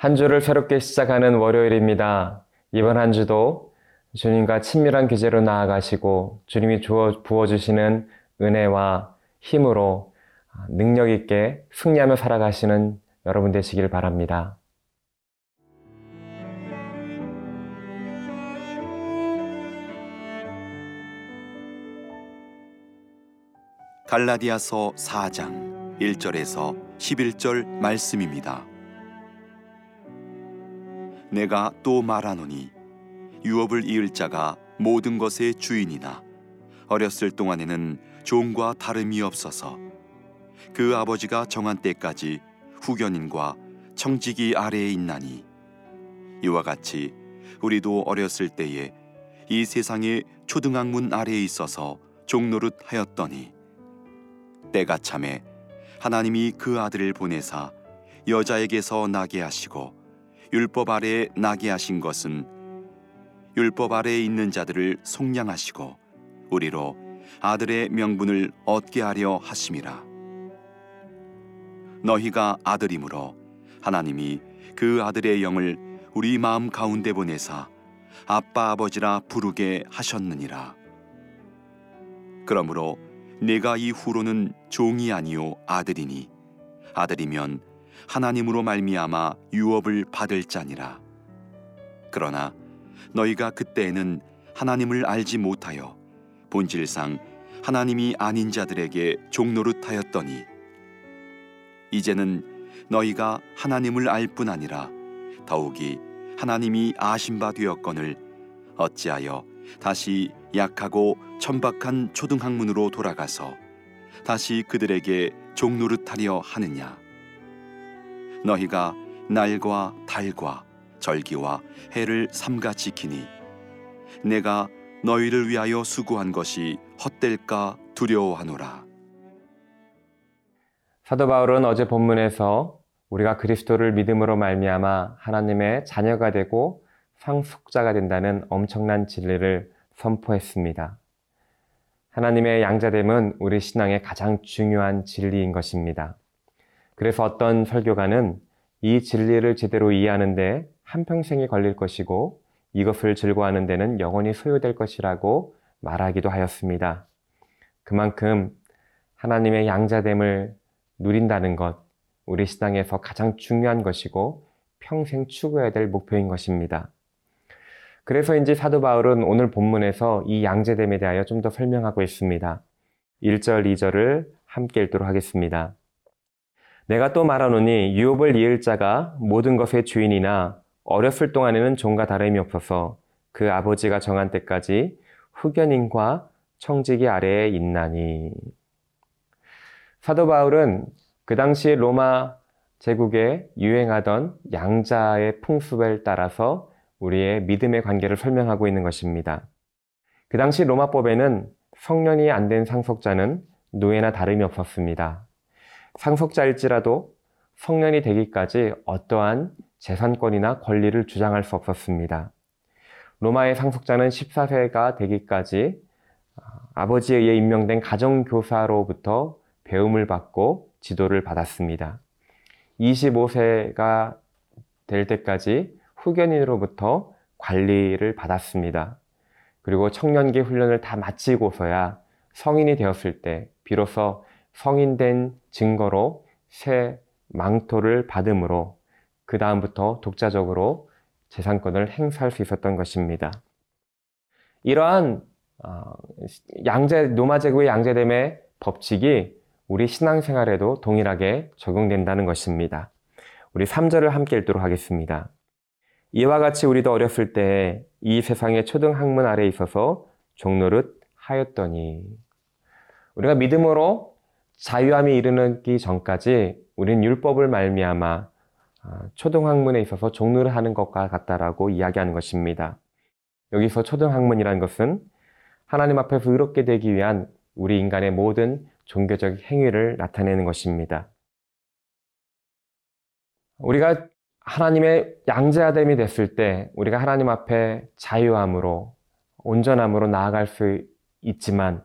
한 주를 새롭게 시작하는 월요일입니다. 이번 한 주도 주님과 친밀한 교제로 나아가시고 주님이 부어주시는 은혜와 힘으로 능력 있게 승리하며 살아가시는 여러분 되시길 바랍니다. 갈라디아서 4장 1절에서 11절 말씀입니다. 내가 또 말하노니 유업을 이을 자가 모든 것의 주인이나 어렸을 동안에는 종과 다름이 없어서 그 아버지가 정한 때까지 후견인과 청지기 아래에 있나니 이와 같이 우리도 어렸을 때에 이 세상의 초등학문 아래에 있어서 종노릇 하였더니 때가 참에 하나님이 그 아들을 보내사 여자에게서 나게 하시고 율법 아래에 나게 하신 것은 율법 아래에 있는 자들을 속량하시고 우리로 아들의 명분을 얻게 하려 하심이라. 너희가 아들이므로 하나님이 그 아들의 영을 우리 마음 가운데 보내사 아빠 아버지라 부르게 하셨느니라. 그러므로 내가 이후로는 종이 아니요 아들이니 아들이면 하나님으로 말미암아 유업을 받을 자니라. 그러나 너희가 그때에는 하나님을 알지 못하여 본질상 하나님이 아닌 자들에게 종노릇하였더니 이제는 너희가 하나님을 알 뿐 아니라 더욱이 하나님이 아신 바 되었거늘 어찌하여 다시 약하고 천박한 초등학문으로 돌아가서 다시 그들에게 종노릇하려 하느냐 너희가 날과 달과 절기와 해를 삼가 지키니 내가 너희를 위하여 수고한 것이 헛될까 두려워하노라 사도 바울은 어제 본문에서 우리가 그리스도를 믿음으로 말미암아 하나님의 자녀가 되고 상속자가 된다는 엄청난 진리를 선포했습니다. 하나님의 양자됨은 우리 신앙의 가장 중요한 진리인 것입니다. 그래서 어떤 설교가는 이 진리를 제대로 이해하는데 한평생이 걸릴 것이고 이것을 즐거워하는 데는 영원히 소요될 것이라고 말하기도 하였습니다. 그만큼 하나님의 양자됨을 누린다는 것, 우리 신앙에서 가장 중요한 것이고 평생 추구해야 될 목표인 것입니다. 그래서인지 사도 바울은 오늘 본문에서 이 양제됨에 대하여 좀 더 설명하고 있습니다. 1절, 2절을 함께 읽도록 하겠습니다. 내가 또 말하노니 유업을 이을 자가 모든 것의 주인이나 어렸을 동안에는 종과 다름이 없어서 그 아버지가 정한 때까지 후견인과 청지기 아래에 있나니. 사도 바울은 그 당시 로마 제국에 유행하던 양자의 풍습을 따라서 우리의 믿음의 관계를 설명하고 있는 것입니다. 그 당시 로마법에는 성년이 안 된 상속자는 노예나 다름이 없었습니다. 상속자일지라도 성년이 되기까지 어떠한 재산권이나 권리를 주장할 수 없었습니다. 로마의 상속자는 14세가 되기까지 아버지에 의해 임명된 가정교사로부터 배움을 받고 지도를 받았습니다. 25세가 될 때까지 후견인으로부터 관리를 받았습니다. 그리고 청년기 훈련을 다 마치고서야 성인이 되었을 때 비로소 성인된 증거로 새 망토를 받음으로 그 다음부터 독자적으로 재산권을 행사할 수 있었던 것입니다. 이러한 어, 양제 노마 제국의 양제됨의 법칙이 우리 신앙생활에도 동일하게 적용된다는 것입니다. 우리 3절을 함께 읽도록 하겠습니다. 이와 같이 우리도 어렸을 때 이 세상의 초등 학문 아래 있어서 종노릇 하였더니 우리가 믿음으로 자유함이 이르기 전까지 우리는 율법을 말미암아 초등 학문에 있어서 종노릇 하는 것과 같다라고 이야기하는 것입니다. 여기서 초등 학문이라는 것은 하나님 앞에서 의롭게 되기 위한 우리 인간의 모든 종교적 행위를 나타내는 것입니다. 우리가 하나님의 양자됨이 됐을 때 우리가 하나님 앞에 자유함으로 온전함으로 나아갈 수 있지만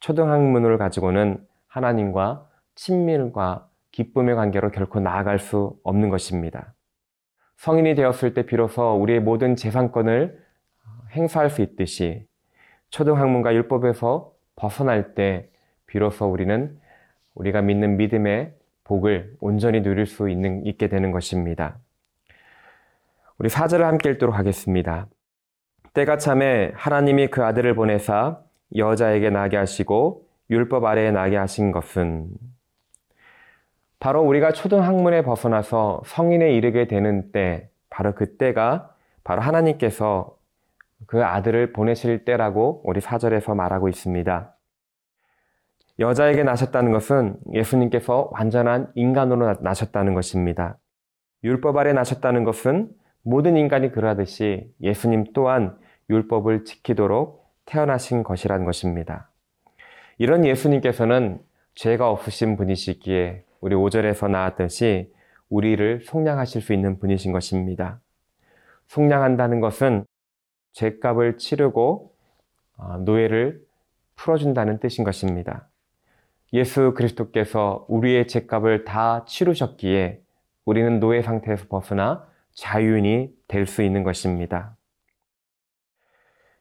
초등학문을 가지고는 하나님과 친밀과 기쁨의 관계로 결코 나아갈 수 없는 것입니다. 성인이 되었을 때 비로소 우리의 모든 재산권을 행사할 수 있듯이 초등학문과 율법에서 벗어날 때 비로소 우리는 우리가 믿는 믿음의 복을 온전히 누릴 수 있는, 있게 되는 것입니다. 우리 사절을 함께 읽도록 하겠습니다. 때가 참에 하나님이 그 아들을 보내사 여자에게 나게 하시고 율법 아래에 나게 하신 것은 바로 우리가 초등학문에 벗어나서 성인에 이르게 되는 때, 바로 그때가 바로 하나님께서 그 아들을 보내실 때라고 우리 사절에서 말하고 있습니다. 여자에게 나셨다는 것은 예수님께서 완전한 인간으로 나셨다는 것입니다. 율법 아래 나셨다는 것은 모든 인간이 그러하듯이 예수님 또한 율법을 지키도록 태어나신 것이라는 것입니다. 이런 예수님께서는 죄가 없으신 분이시기에 우리 5절에서 나왔듯이 우리를 속량하실 수 있는 분이신 것입니다. 속량한다는 것은 죄값을 치르고 어, 노예를 풀어준다는 뜻인 것입니다. 예수 그리스도께서 우리의 죄값을 다 치르셨기에 우리는 노예 상태에서 벗어나 자유인이 될 수 있는 것입니다.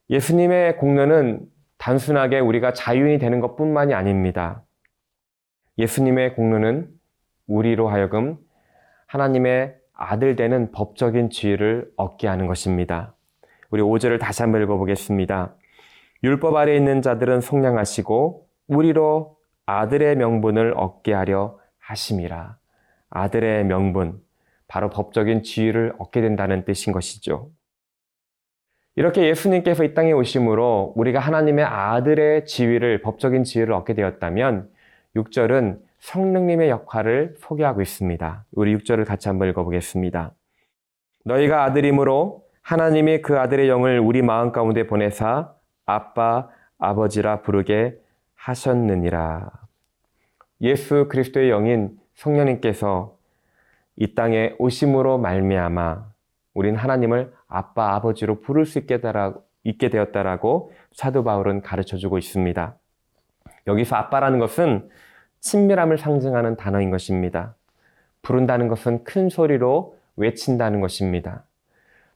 예수님의 공로는 단순하게 우리가 자유인이 되는 것 뿐만이 아닙니다. 예수님의 공로는 우리로 하여금 하나님의 아들 되는 법적인 지위를 얻게 하는 것입니다. 우리 5절을 다시 한번 읽어보겠습니다. 율법 아래 있는 자들은 속량하시고 우리로 아들의 명분을 얻게 하려 하심이라. 아들의 명분, 바로 법적인 지위를 얻게 된다는 뜻인 것이죠. 이렇게 예수님께서 이 땅에 오심으로 우리가 하나님의 아들의 지위를, 법적인 지위를 얻게 되었다면 6절은 성령님의 역할을 소개하고 있습니다. 우리 6절을 같이 한번 읽어보겠습니다. 너희가 아들이므로 하나님이 그 아들의 영을 우리 마음 가운데 보내사 아빠, 아버지라 부르게 하셨느니라. 예수 그리스도의 영인 성령님께서 이 땅에 오심으로 말미암아 우린 하나님을 아빠, 아버지로 부를 수 있게, 있게 되었다라고 사도 바울은 가르쳐 주고 있습니다. 여기서 아빠라는 것은 친밀함을 상징하는 단어인 것입니다. 부른다는 것은 큰 소리로 외친다는 것입니다.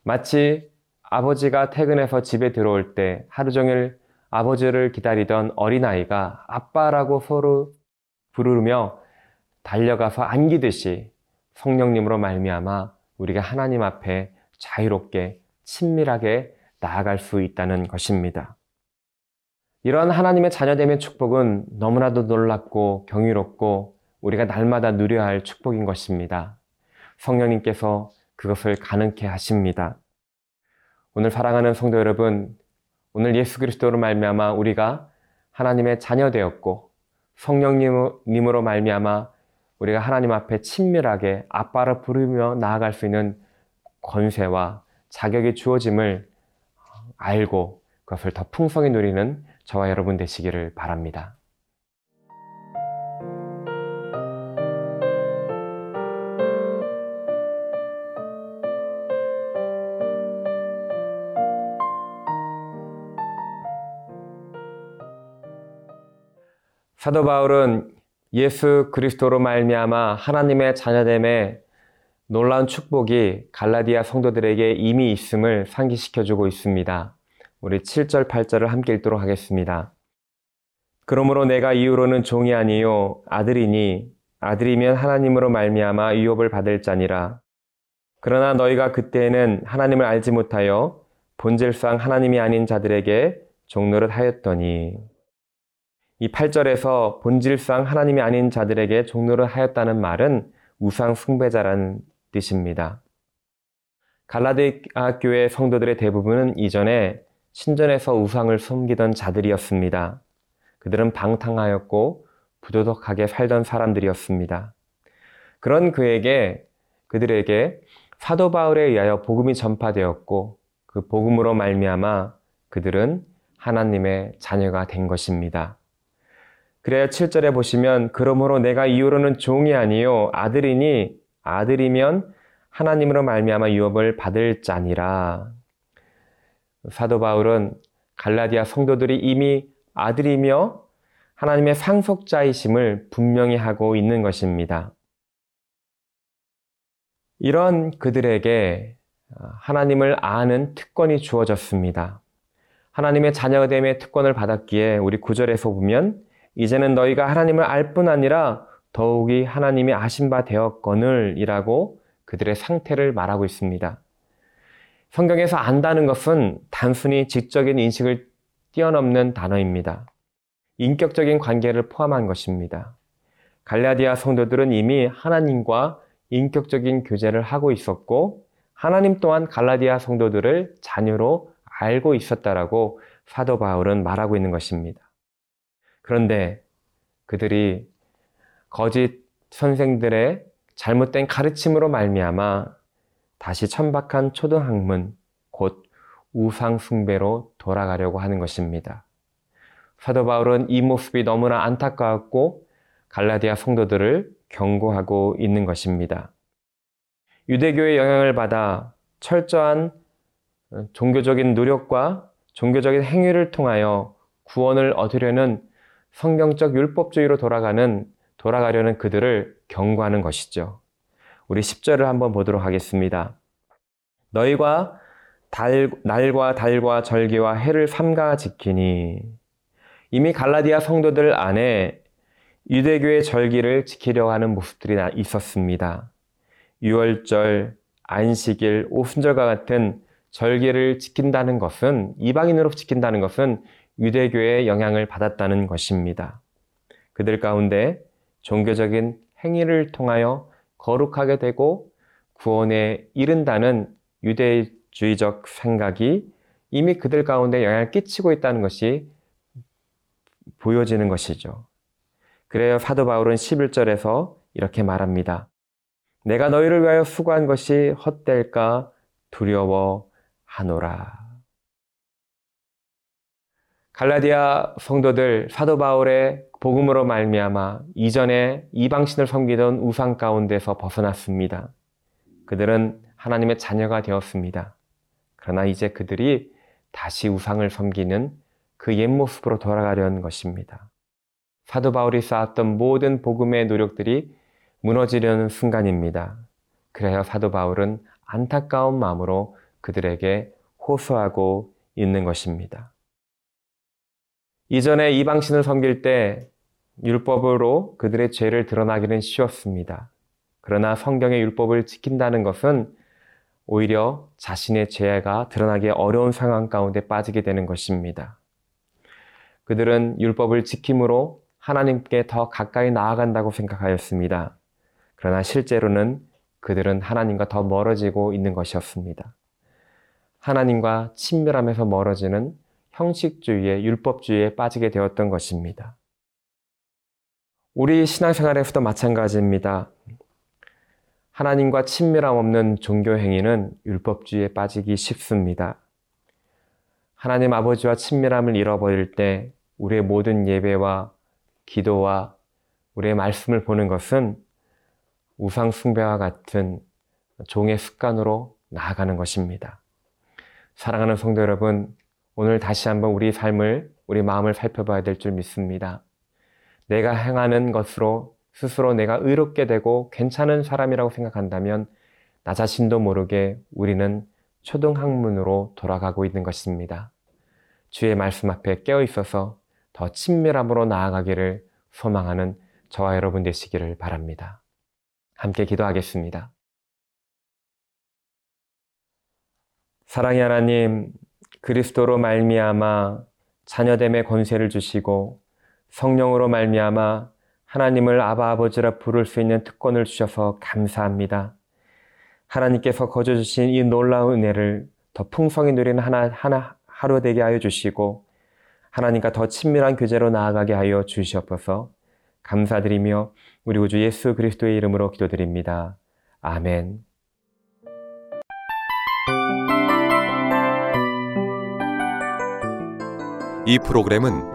마치 아버지가 퇴근해서 집에 들어올 때 하루 종일 아버지를 기다리던 어린아이가 아빠라고 서로 부르며 달려가서 안기듯이 성령님으로 말미암아 우리가 하나님 앞에 자유롭게 친밀하게 나아갈 수 있다는 것입니다. 이런 하나님의 자녀됨의 축복은 너무나도 놀랍고 경이롭고 우리가 날마다 누려야 할 축복인 것입니다. 성령님께서 그것을 가능케 하십니다. 오늘 사랑하는 성도 여러분, 오늘 예수 그리스도로 말미암아 우리가 하나님의 자녀 되었고 성령님으로 말미암아 우리가 하나님 앞에 친밀하게 아빠를 부르며 나아갈 수 있는 권세와 자격이 주어짐을 알고 그것을 더 풍성히 누리는 저와 여러분 되시기를 바랍니다. 사도 바울은 예수 그리스도로 말미암아 하나님의 자녀됨에 놀라운 축복이 갈라디아 성도들에게 이미 있음을 상기시켜 주고 있습니다. 우리 7절 8절을 함께 읽도록 하겠습니다. 그러므로 내가 이후로는 종이 아니요 아들이니 아들이면 하나님으로 말미암아 유업을 받을 자니라. 그러나 너희가 그때에는 하나님을 알지 못하여 본질상 하나님이 아닌 자들에게 종노릇 하였더니 이 8절에서 본질상 하나님이 아닌 자들에게 종노를 하였다는 말은 우상 숭배자라는 뜻입니다. 갈라디아 교회 성도들의 대부분은 이전에 신전에서 우상을 섬기던 자들이었습니다. 그들은 방탕하였고 부도덕하게 살던 사람들이었습니다. 그런 그에게 그들에게 사도 바울에 의하여 복음이 전파되었고 그 복음으로 말미암아 그들은 하나님의 자녀가 된 것입니다. 그래야 7절에 보시면 그러므로 내가 이후로는 종이 아니요 아들이니 아들이면 하나님으로 말미암아 유업을 받을 자니라. 사도 바울은 갈라디아 성도들이 이미 아들이며 하나님의 상속자이심을 분명히 하고 있는 것입니다. 이런 그들에게 하나님을 아는 특권이 주어졌습니다. 하나님의 자녀됨의 특권을 받았기에 우리 구절에서 보면 이제는 너희가 하나님을 알 뿐 아니라 더욱이 하나님이 아신 바 되었거늘 이라고 그들의 상태를 말하고 있습니다. 성경에서 안다는 것은 단순히 지적인 인식을 뛰어넘는 단어입니다. 인격적인 관계를 포함한 것입니다. 갈라디아 성도들은 이미 하나님과 인격적인 교제를 하고 있었고 하나님 또한 갈라디아 성도들을 자녀로 알고 있었다라고 사도 바울은 말하고 있는 것입니다. 그런데 그들이 거짓 선생들의 잘못된 가르침으로 말미암아 다시 천박한 초등학문 곧 우상 숭배로 돌아가려고 하는 것입니다. 사도 바울은 이 모습이 너무나 안타까웠고 갈라디아 성도들을 경고하고 있는 것입니다. 유대교의 영향을 받아 철저한 종교적인 노력과 종교적인 행위를 통하여 구원을 얻으려는 성경적 율법주의로 돌아가는 돌아가려는 그들을 경고하는 것이죠. 우리 10절을 한번 보도록 하겠습니다. 너희가 달, 날과 달과 절기와 해를 삼가 지키니 이미 갈라디아 성도들 안에 유대교의 절기를 지키려고 하는 모습들이 있었습니다. 유월절, 안식일, 오순절과 같은 절기를 지킨다는 것은 이방인으로 지킨다는 것은 유대교의 영향을 받았다는 것입니다. 그들 가운데 종교적인 행위를 통하여 거룩하게 되고 구원에 이른다는 유대주의적 생각이 이미 그들 가운데 영향을 끼치고 있다는 것이 보여지는 것이죠. 그래요 사도 바울은 11절에서 이렇게 말합니다. 내가 너희를 위하여 수고한 것이 헛될까 두려워하노라. 갈라디아 성도들 사도 바울의 복음으로 말미암아 이전에 이방신을 섬기던 우상 가운데서 벗어났습니다. 그들은 하나님의 자녀가 되었습니다. 그러나 이제 그들이 다시 우상을 섬기는 그 옛 모습으로 돌아가려는 것입니다. 사도 바울이 쌓았던 모든 복음의 노력들이 무너지려는 순간입니다. 그래야 사도 바울은 안타까운 마음으로 그들에게 호소하고 있는 것입니다. 이전에 이방신을 섬길 때 율법으로 그들의 죄를 드러나기는 쉬웠습니다. 그러나 성경의 율법을 지킨다는 것은 오히려 자신의 죄가 드러나기 어려운 상황 가운데 빠지게 되는 것입니다. 그들은 율법을 지킴으로 하나님께 더 가까이 나아간다고 생각하였습니다. 그러나 실제로는 그들은 하나님과 더 멀어지고 있는 것이었습니다. 하나님과 친밀함에서 멀어지는 형식주의의 율법주의에 빠지게 되었던 것입니다. 우리 신앙생활에서도 마찬가지입니다. 하나님과 친밀함 없는 종교 행위는 율법주의에 빠지기 쉽습니다. 하나님 아버지와 친밀함을 잃어버릴 때 우리의 모든 예배와 기도와 우리의 말씀을 보는 것은 우상 숭배와 같은 종의 습관으로 나아가는 것입니다. 사랑하는 성도 여러분, 오늘 다시 한번 우리 삶을, 우리 마음을 살펴봐야 될 줄 믿습니다. 내가 행하는 것으로 스스로 내가 의롭게 되고 괜찮은 사람이라고 생각한다면 나 자신도 모르게 우리는 초등학문으로 돌아가고 있는 것입니다. 주의 말씀 앞에 깨어 있어서 더 친밀함으로 나아가기를 소망하는 저와 여러분 되시기를 바랍니다. 함께 기도하겠습니다. 사랑의 하나님, 그리스도로 말미암아 자녀됨의 권세를 주시고 성령으로 말미암아 하나님을 아바 아버지라 부를 수 있는 특권을 주셔서 감사합니다. 하나님께서 거저 주신 이 놀라운 은혜를 더 풍성히 누리는 하나, 하나 하루 되게 하여 주시고 하나님과 더 친밀한 교제로 나아가게 하여 주시옵소서. 감사드리며 우리 우주 예수 그리스도의 이름으로 기도드립니다. 아멘. 이 프로그램은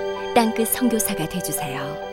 땅끝 선교사가 되주세요.